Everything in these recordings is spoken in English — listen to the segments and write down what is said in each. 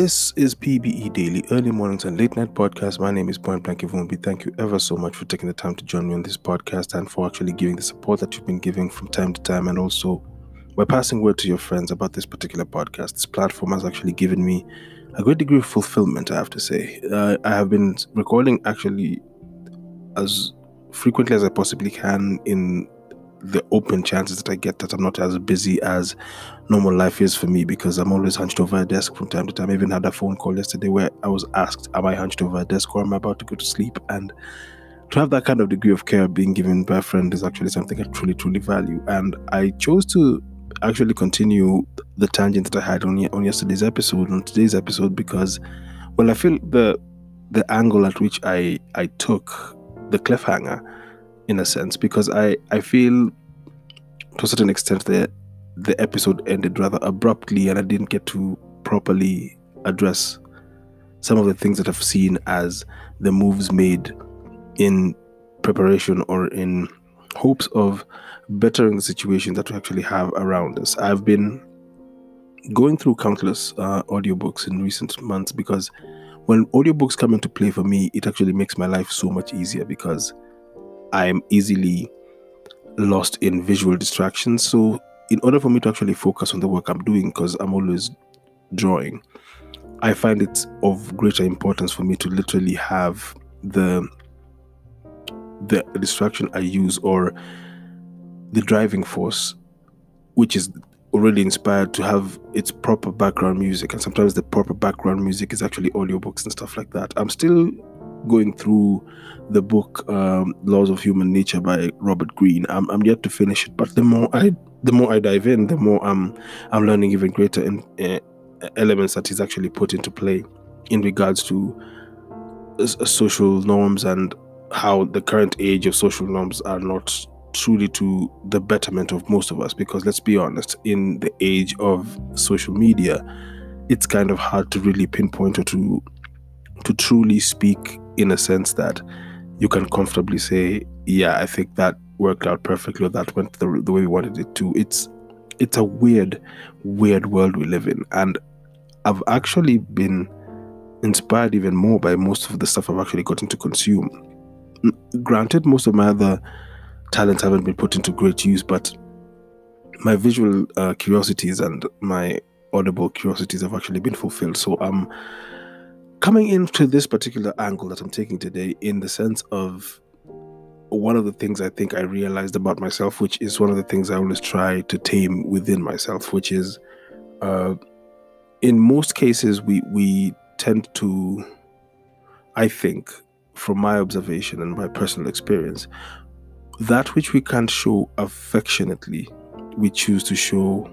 This is PBE Daily, early mornings and late night podcast. My name is Point Blank Ivumbi. Thank you ever so much for taking the time to join me on this podcast and for actually giving the support that you've been giving from time to time and also by passing word to your friends about this particular podcast. This platform has actually given me a great degree of fulfillment, I have to say. Uh, I have been recording actually as frequently as I possibly can in the open chances that I get that I'm not as busy as normal life is for me because I'm always hunched over a desk from time to time. I even had a phone call yesterday where I was asked, Am I hunched over a desk or am I about to go to sleep? And to have that kind of degree of care being given by a friend is actually something I truly, truly value. And I chose to actually continue the tangent that I had on, on yesterday's episode, on today's episode, because, well, I feel the the angle at which I, I took the cliffhanger in a sense because I, I feel to a certain extent that the episode ended rather abruptly and I didn't get to properly address some of the things that I've seen as the moves made in preparation or in hopes of bettering the situation that we actually have around us. I've been going through countless uh, audiobooks in recent months because when audiobooks come into play for me, it actually makes my life so much easier because I'm easily lost in visual distractions. So, in order for me to actually focus on the work I'm doing, because I'm always drawing, I find it of greater importance for me to literally have the the distraction I use or the driving force, which is already inspired to have its proper background music. And sometimes the proper background music is actually audiobooks and stuff like that. I'm still going through the book um, Laws of Human Nature by Robert Greene. I'm, I'm yet to finish it, but the more I the more I dive in, the more I'm I'm learning even greater in, uh, elements that he's actually put into play in regards to uh, social norms and how the current age of social norms are not truly to the betterment of most of us because let's be honest in the age of social media it's kind of hard to really pinpoint or to to truly speak in a sense that you can comfortably say, yeah, I think that worked out perfectly or that went the, the way we wanted it to. It's it's a weird, weird world we live in. And I've actually been inspired even more by most of the stuff I've actually gotten to consume. Granted, most of my other talents haven't been put into great use, but my visual uh, curiosities and my audible curiosities have actually been fulfilled. So I'm coming into this particular angle that I'm taking today, in the sense of one of the things I think I realized about myself, which is one of the things I always try to tame within myself, which is uh, in most cases we we tend to, I think, from my observation and my personal experience, that which we can't show affectionately, we choose to show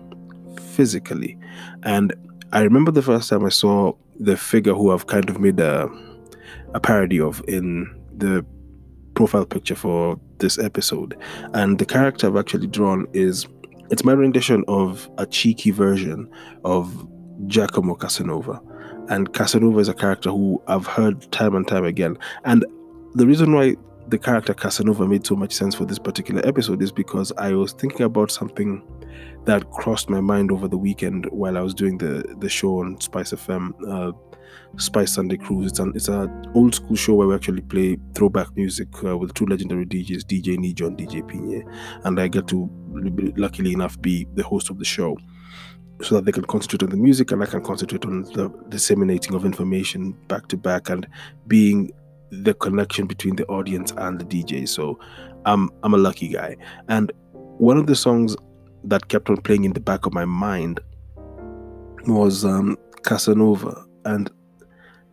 physically. And I remember the first time I saw the figure who I've kind of made a, a parody of in the profile picture for this episode. And the character I've actually drawn is it's my rendition of a cheeky version of Giacomo Casanova. And Casanova is a character who I've heard time and time again. And the reason why the character Casanova made so much sense for this particular episode is because I was thinking about something that crossed my mind over the weekend while I was doing the the show on Spice FM, uh, Spice Sunday Cruise. It's an it's an old school show where we actually play throwback music uh, with two legendary DJs, DJ Nijo and DJ Pinye, and I get to, luckily enough, be the host of the show. So that they can concentrate on the music and I can concentrate on the disseminating of information back to back and being the connection between the audience and the DJ. So I'm I'm a lucky guy. And one of the songs that kept on playing in the back of my mind was um, Casanova. And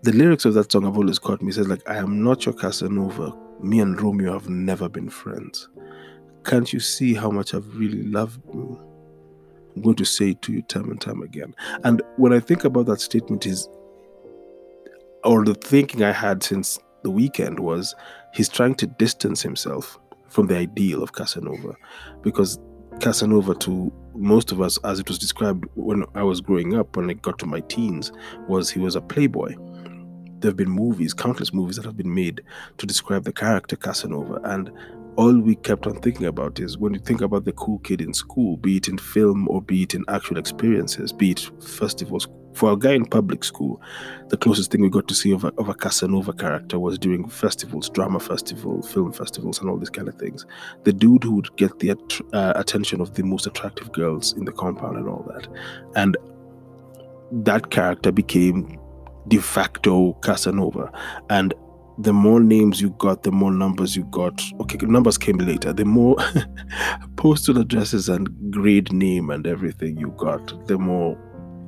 the lyrics of that song have always caught me. It says, like, I am not your Casanova. Me and Romeo have never been friends. Can't you see how much I've really loved you? I'm going to say it to you time and time again. And when I think about that statement, is or the thinking I had since the weekend was he's trying to distance himself from the ideal of Casanova because Casanova to most of us, as it was described when I was growing up, when I got to my teens, was he was a playboy. There have been movies, countless movies that have been made to describe the character Casanova, and all we kept on thinking about is when you think about the cool kid in school, be it in film or be it in actual experiences, be it festivals. For a guy in public school, the closest thing we got to see of a, of a Casanova character was during festivals, drama festival, film festivals, and all these kind of things. The dude who would get the uh, attention of the most attractive girls in the compound and all that. And that character became de facto Casanova. And the more names you got, the more numbers you got. Okay, numbers came later. The more postal addresses and grade name and everything you got, the more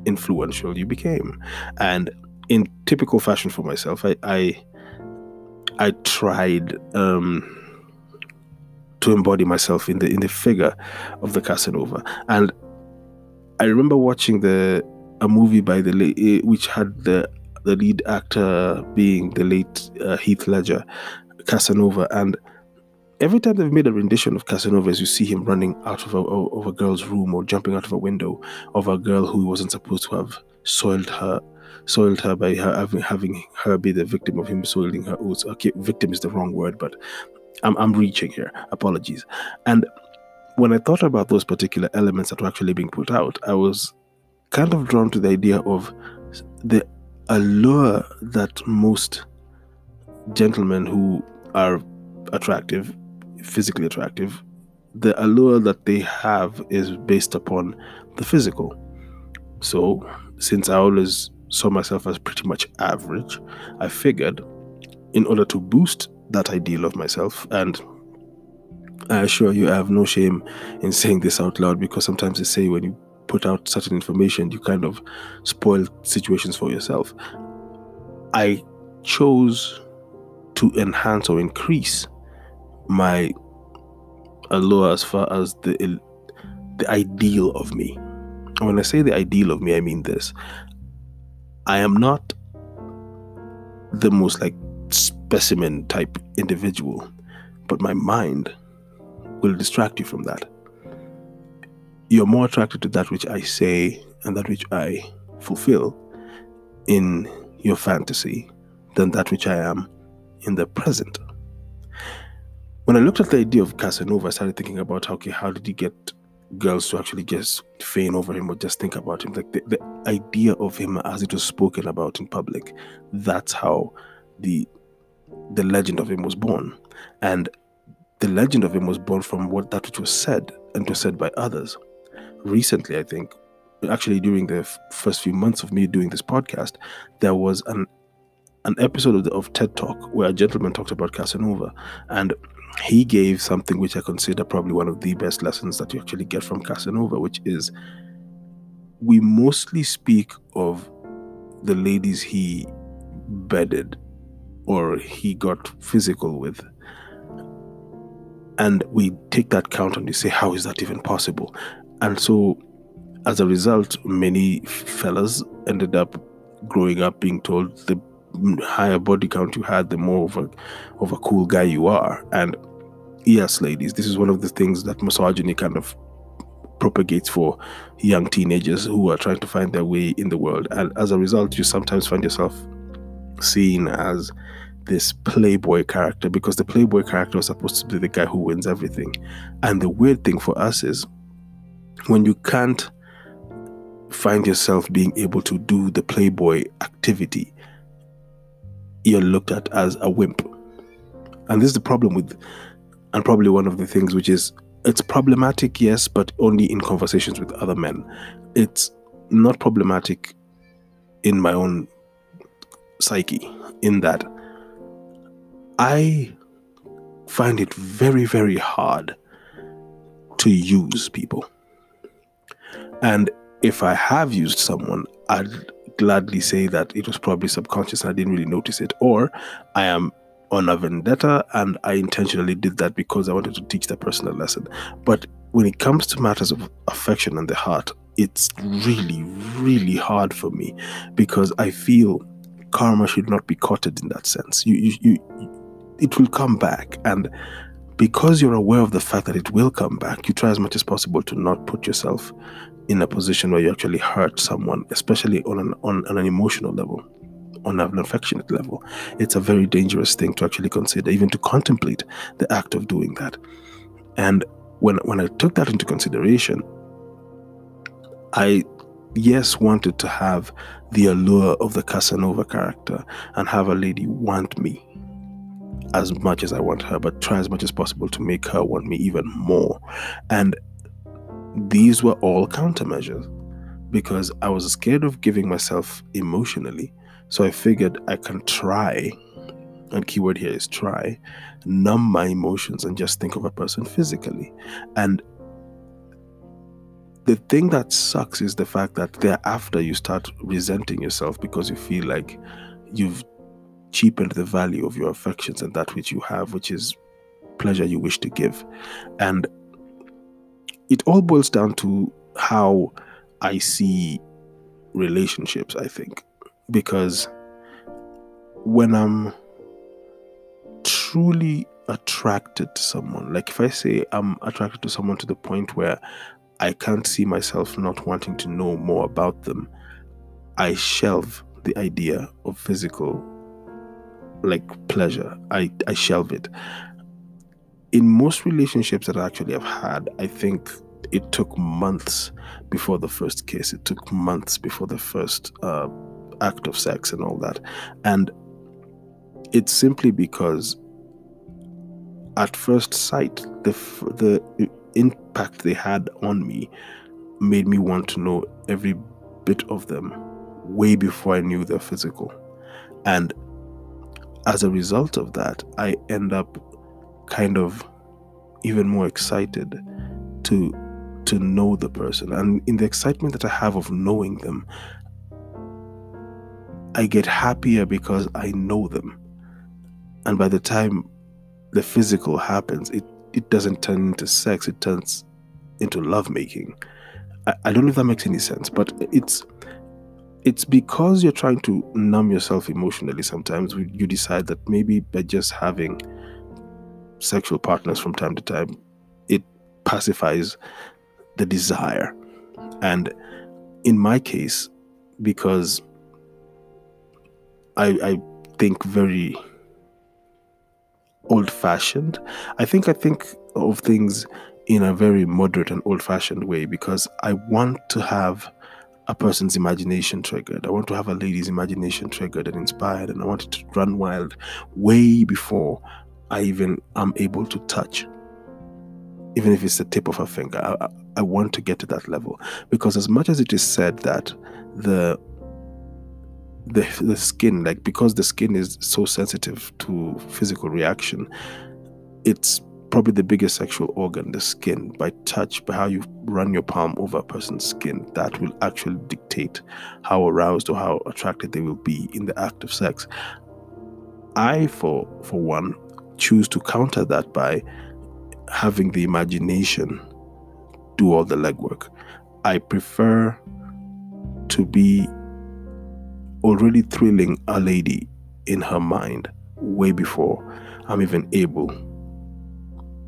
influential you became. And in typical fashion for myself, I I, I tried um, to embody myself in the in the figure of the Casanova. And I remember watching the a movie by the eh, which had the the lead actor being the late uh, Heath Ledger, Casanova, and every time they've made a rendition of Casanova, as you see him running out of a, of a girl's room or jumping out of a window of a girl who wasn't supposed to have soiled her soiled her by her having, having her be the victim of him soiling her oats. Okay, victim is the wrong word, but I'm, I'm reaching here. Apologies. And when I thought about those particular elements that were actually being put out, I was kind of drawn to the idea of the allure that most gentlemen who are attractive, physically attractive, the allure that they have is based upon the physical. So, since I always saw myself as pretty much average, I figured in order to boost that ideal of myself, and I assure you, I have no shame in saying this out loud because sometimes they say when you put out certain information, you kind of spoil situations for yourself. I chose to enhance or increase my allure as far as the the ideal of me. And when I say the ideal of me, I mean this. I am not the most like specimen type individual, but my mind will distract you from that you're more attracted to that which I say and that which I fulfill in your fantasy than that which I am in the present. When I looked at the idea of Casanova, I started thinking about okay, how did he get girls to actually just feign over him or just think about him? Like the, the idea of him as it was spoken about in public, that's how the the legend of him was born. And the legend of him was born from what that which was said and was said by others recently, I think, actually during the f- first few months of me doing this podcast, there was an an episode of, the, of TED Talk where a gentleman talked about Casanova, and he gave something which I consider probably one of the best lessons that you actually get from Casanova, which is we mostly speak of the ladies he bedded or he got physical with. And we take that count and we say, how is that even possible? And so, as a result, many fellas ended up growing up being told the higher body count you had, the more of a, of a cool guy you are. And yes, ladies, this is one of the things that misogyny kind of propagates for young teenagers who are trying to find their way in the world. And as a result, you sometimes find yourself seen as this playboy character because the playboy character was supposed to be the guy who wins everything. And the weird thing for us is when you can't find yourself being able to do the playboy activity, you're looked at as a wimp. And this is the problem with, and probably one of the things which is, it's problematic, yes, but only in conversations with other men. It's not problematic in my own psyche, in that I find it very, very hard to use people. And if I have used someone, I'd gladly say that it was probably subconscious and I didn't really notice it. Or I am on a vendetta and I intentionally did that because I wanted to teach that person a lesson. But when it comes to matters of affection and the heart, it's really, really hard for me because I feel karma should not be courted in that sense. You, you, you, it will come back, and because you're aware of the fact that it will come back, you try as much as possible to not put yourself in a position where you actually hurt someone, especially on an on, on an emotional level. on an affectionate level. It's a very dangerous thing to actually consider, even to contemplate the act of doing that. And when when I took that into consideration, I yes wanted to have the allure of the Casanova character and have a lady want me as much as I want her, but try as much as possible to make her want me even more. And these were all countermeasures because I was scared of giving myself emotionally. So I figured I can try, and keyword here is try, numb my emotions and just think of a person physically. And the thing that sucks is the fact that thereafter you start resenting yourself because you feel like you've cheapened the value of your affections and that which you have, which is pleasure you wish to give. And it all boils down to how I see relationships, I think. Because when I'm truly attracted to someone, like if I say I'm attracted to someone to the point where I can't see myself not wanting to know more about them, I shelve the idea of physical like pleasure. I, I shelve it. In most relationships that I actually have had, I think it took months before the first kiss. It took months before the first uh, act of sex and all that. And it's simply because at first sight, the the impact they had on me made me want to know every bit of them way before I knew their physical. And as a result of that, I end up kind of even more excited to to know the person. And in the excitement that I have of knowing them, I get happier because I know them. And by the time the physical happens, it, it doesn't turn into sex, it turns into lovemaking. I, I don't know if that makes any sense, but it's it's because you're trying to numb yourself emotionally sometimes you decide that maybe by just having sexual partners from time to time it pacifies the desire and in my case because i i think very old fashioned i think i think of things in a very moderate and old fashioned way because i want to have a person's imagination triggered. I want to have a lady's imagination triggered and inspired, and I want it to run wild way before I even am able to touch. Even if it's the tip of a finger, I, I want to get to that level because, as much as it is said that the the the skin, like because the skin is so sensitive to physical reaction, it's probably the biggest sexual organ, the skin, by touch, by how you run your palm over a person's skin, that will actually dictate how aroused or how attracted they will be in the act of sex. I, for for one, choose to counter that by having the imagination do all the legwork. I prefer to be already thrilling a lady in her mind way before I'm even able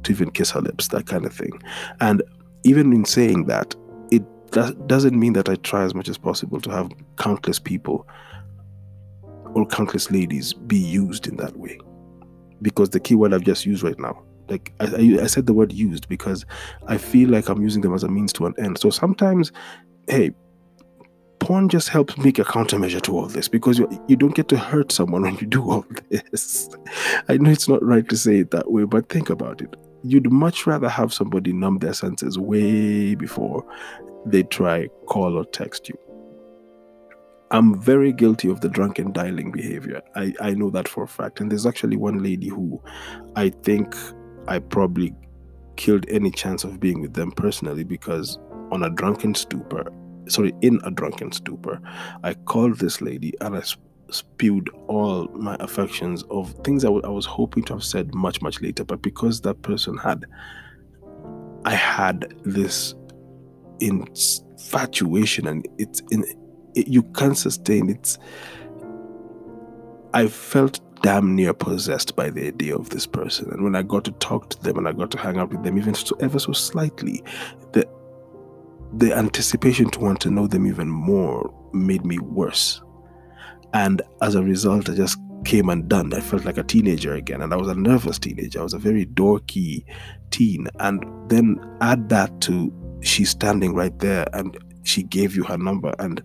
to even kiss her lips, that kind of thing. And even in saying that, it doesn't mean that I try as much as possible to have countless people or countless ladies be used in that way. Because the keyword I've just used right now, like I, I said the word used because I feel like I'm using them as a means to an end. So sometimes, hey, porn just helps make a countermeasure to all this because you, you don't get to hurt someone when you do all this. I know it's not right to say it that way, but think about it you'd much rather have somebody numb their senses way before they try call or text you. I'm very guilty of the drunken dialing behavior. I, I know that for a fact. And there's actually one lady who I think I probably killed any chance of being with them personally because on a drunken stupor, sorry, in a drunken stupor, I called this lady and I spewed all my affections of things I, w- I was hoping to have said much much later but because that person had i had this infatuation and it's in you can't sustain it i felt damn near possessed by the idea of this person and when i got to talk to them and i got to hang out with them even so ever so slightly the the anticipation to want to know them even more made me worse And as a result, I just came undone. I felt like a teenager again, and I was a nervous teenager. I was a very dorky teen. And then add that to she's standing right there and she gave you her number. And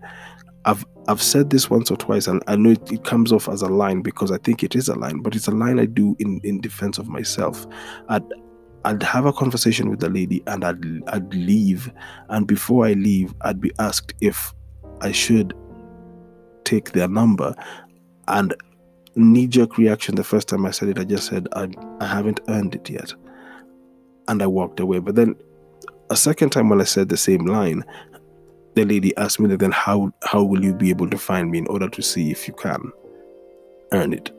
I've said this once or twice, and I know it, it, comes off as a line because I think it is a line, but it's a line I do in, in defense of myself. I'd I'd have a conversation with the lady and I'd I'd leave, and before I leave, I'd be asked if I should take their number, and knee jerk reaction the first time I said it, I just said I I haven't earned it yet, and I walked away. But then a second time when I said the same line, the lady asked me then how how will you be able to find me in order to see if you can earn it?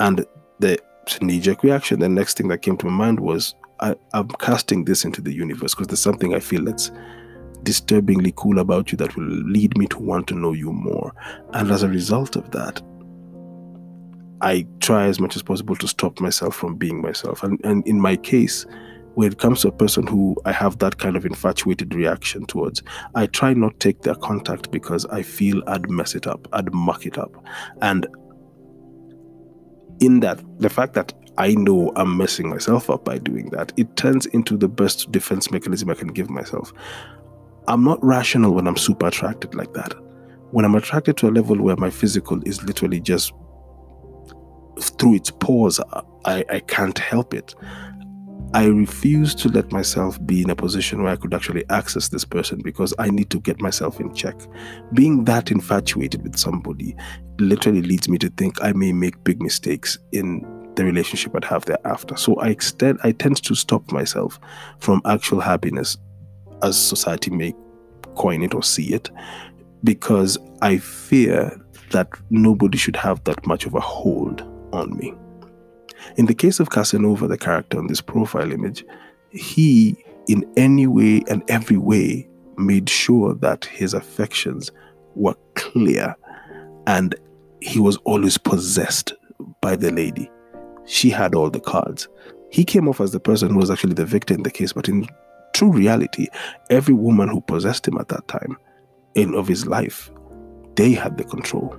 And the knee-jerk reaction the next thing that came to my mind was I, i'm casting this into the universe because there's something i feel that's disturbingly cool about you that will lead me to want to know you more. And as a result of that i try as much as possible to stop myself from being myself. And, and in my case when it comes to a person who I have that kind of infatuated reaction towards, I try not to take their contact because I feel I'd mess it up, I'd muck it up. And in that, the fact that I know I'm messing myself up by doing that, it turns into the best defense mechanism I can give myself. I'm not rational when I'm super attracted like that. When I'm attracted to a level where my physical is literally just through its pores, I, I can't help it. I refuse to let myself be in a position where I could actually access this person because I need to get myself in check. Being that infatuated with somebody literally leads me to think I may make big mistakes in the relationship I'd have thereafter. So I extend I tend to stop myself from actual happiness as society may coin it or see it because I fear that nobody should have that much of a hold on me. In the case of Casanova, the character on this profile image, he, in any way and every way, made sure that his affections were clear and he was always possessed by the lady. She had all the cards. He came off as the person who was actually the victim in the case, but in true reality, every woman who possessed him at that time in of his life, they had the control.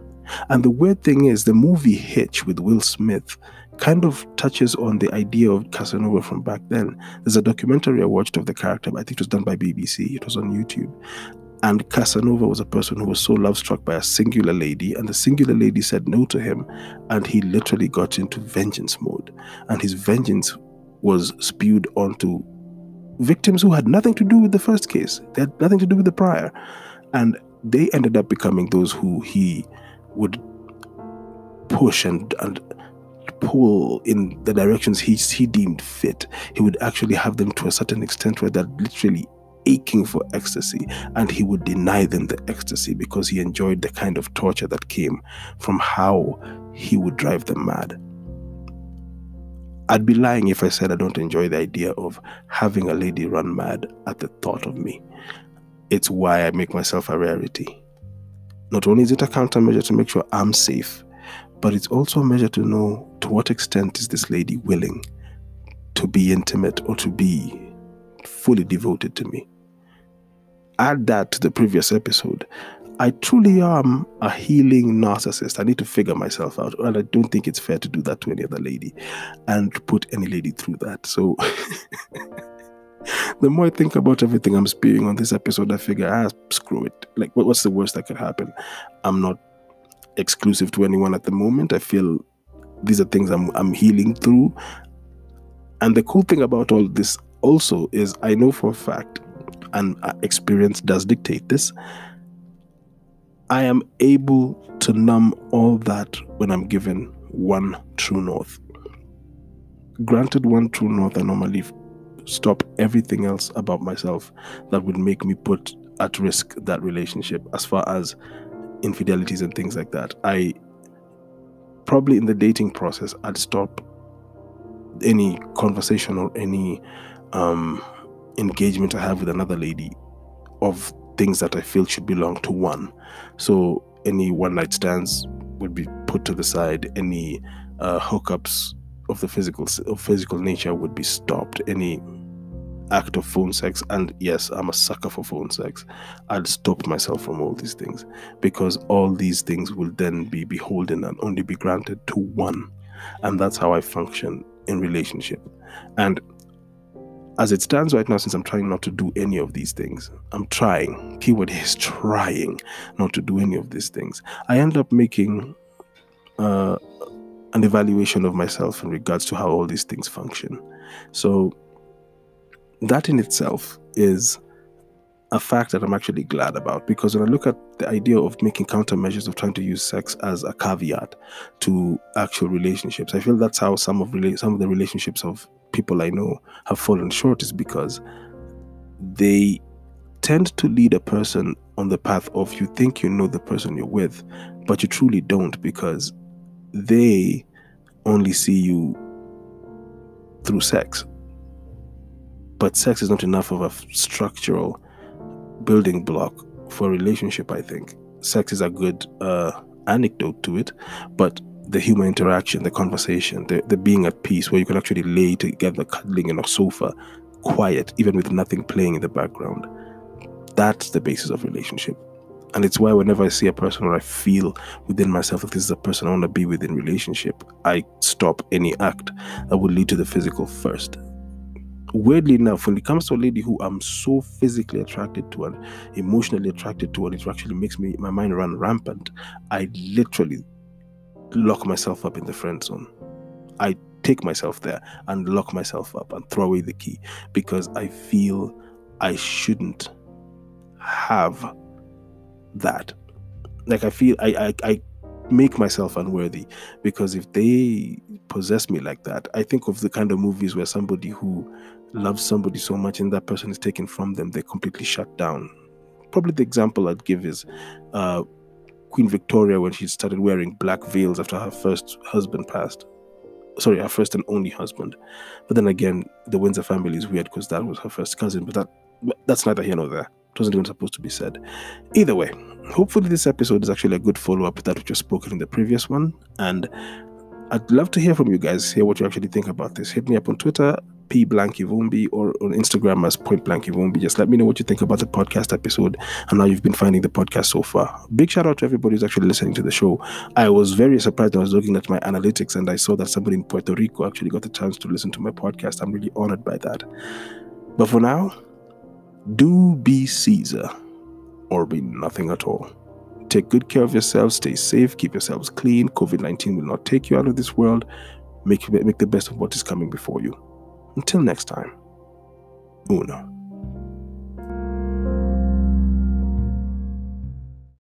And the weird thing is, the movie Hitch with Will Smith kind of touches on the idea of Casanova from back then. There's a documentary I watched of the character, I think it was done by BBC, it was on YouTube. And Casanova was a person who was so love struck by a singular lady, and the singular lady said no to him, and he literally got into vengeance mode. And his vengeance was spewed onto victims who had nothing to do with the first case, they had nothing to do with the prior. And they ended up becoming those who he would push and, and pull in the directions he, he deemed fit. He would actually have them to a certain extent where they're literally aching for ecstasy, and he would deny them the ecstasy because he enjoyed the kind of torture that came from how he would drive them mad. I'd be lying if I said I don't enjoy the idea of having a lady run mad at the thought of me. It's why I make myself a rarity. Not only is it a countermeasure to make sure I'm safe, but it's also a measure to know to what extent is this lady willing to be intimate or to be fully devoted to me. Add that to the previous episode. I truly am a healing narcissist. I need to figure myself out. And I don't think it's fair to do that to any other lady and put any lady through that. So the more I think about everything I'm spewing on this episode, I figure, ah, screw it. Like, what's the worst that could happen? I'm not exclusive to anyone at the moment. I feel these are things I'm I'm healing through. And the cool thing about all this also is I know for a fact, and uh, experience does dictate this. I am able to numb all that when I'm given one true north. Granted, one true north, I normally stop everything else about myself that would make me put at risk that relationship as far as infidelities and things like that. I probably in the dating process, I'd stop any conversation or any um, engagement I have with another lady of things that I feel should belong to one. So any one night stands would be put to the side. Any uh, hookups of the physical of physical nature would be stopped. Any act of phone sex, and yes, I'm a sucker for phone sex, I'll stop myself from all these things because all these things will then be beholden and only be granted to one. And that's how I function in relationship. And as it stands right now, since I'm trying not to do any of these things, I'm trying, keyword is trying not to do any of these things. I end up making uh, an evaluation of myself in regards to how all these things function. So, that in itself is a fact that I'm actually glad about because when I look at the idea of making countermeasures of trying to use sex as a caveat to actual relationships, I feel that's how some of some of the relationships of people I know have fallen short is because they tend to lead a person on the path of you think you know the person you're with, but you truly don't because they only see you through sex. But sex is not enough of a structural building block for a relationship, I think. Sex is a good uh, anecdote to it, but the human interaction, the conversation, the, the being at peace where you can actually lay together cuddling in a sofa, quiet, even with nothing playing in the background. That's the basis of relationship. And it's why whenever I see a person or I feel within myself that this is a person I want to be with in relationship, I stop any act that would lead to the physical first. Weirdly enough, when it comes to a lady who I'm so physically attracted to and emotionally attracted to, and it actually makes me my mind run rampant, I literally lock myself up in the friend zone. I take myself there and lock myself up and throw away the key because I feel I shouldn't have that. Like I feel I, I, I make myself unworthy because if they possess me like that, I think of the kind of movies where somebody who loves somebody so much and that person is taken from them, they're completely shut down. Probably the example I'd give is uh, Queen Victoria when she started wearing black veils after her first husband passed. Sorry, her first and only husband. But then again, the Windsor family is weird because that was her first cousin. But that that's neither here nor there. It wasn't even supposed to be said. Either way, hopefully this episode is actually a good follow up to that which was spoken in the previous one. And I'd love to hear from you guys, hear what you actually think about this. Hit me up on Twitter P Blank Ivumbi or on Instagram as Point Blank Ivumbi. Just let me know what you think about the podcast episode and how you've been finding the podcast so far. Big shout out to everybody who's actually listening to the show. I was very surprised I was looking at my analytics and I saw that somebody in Puerto Rico actually got the chance to listen to my podcast. I'm really honored by that. But for now, do be Caesar or be nothing at all. Take good care of yourselves, stay safe, keep yourselves clean. COVID 19 will not take you out of this world. Make, make the best of what is coming before you. Until next time, uno.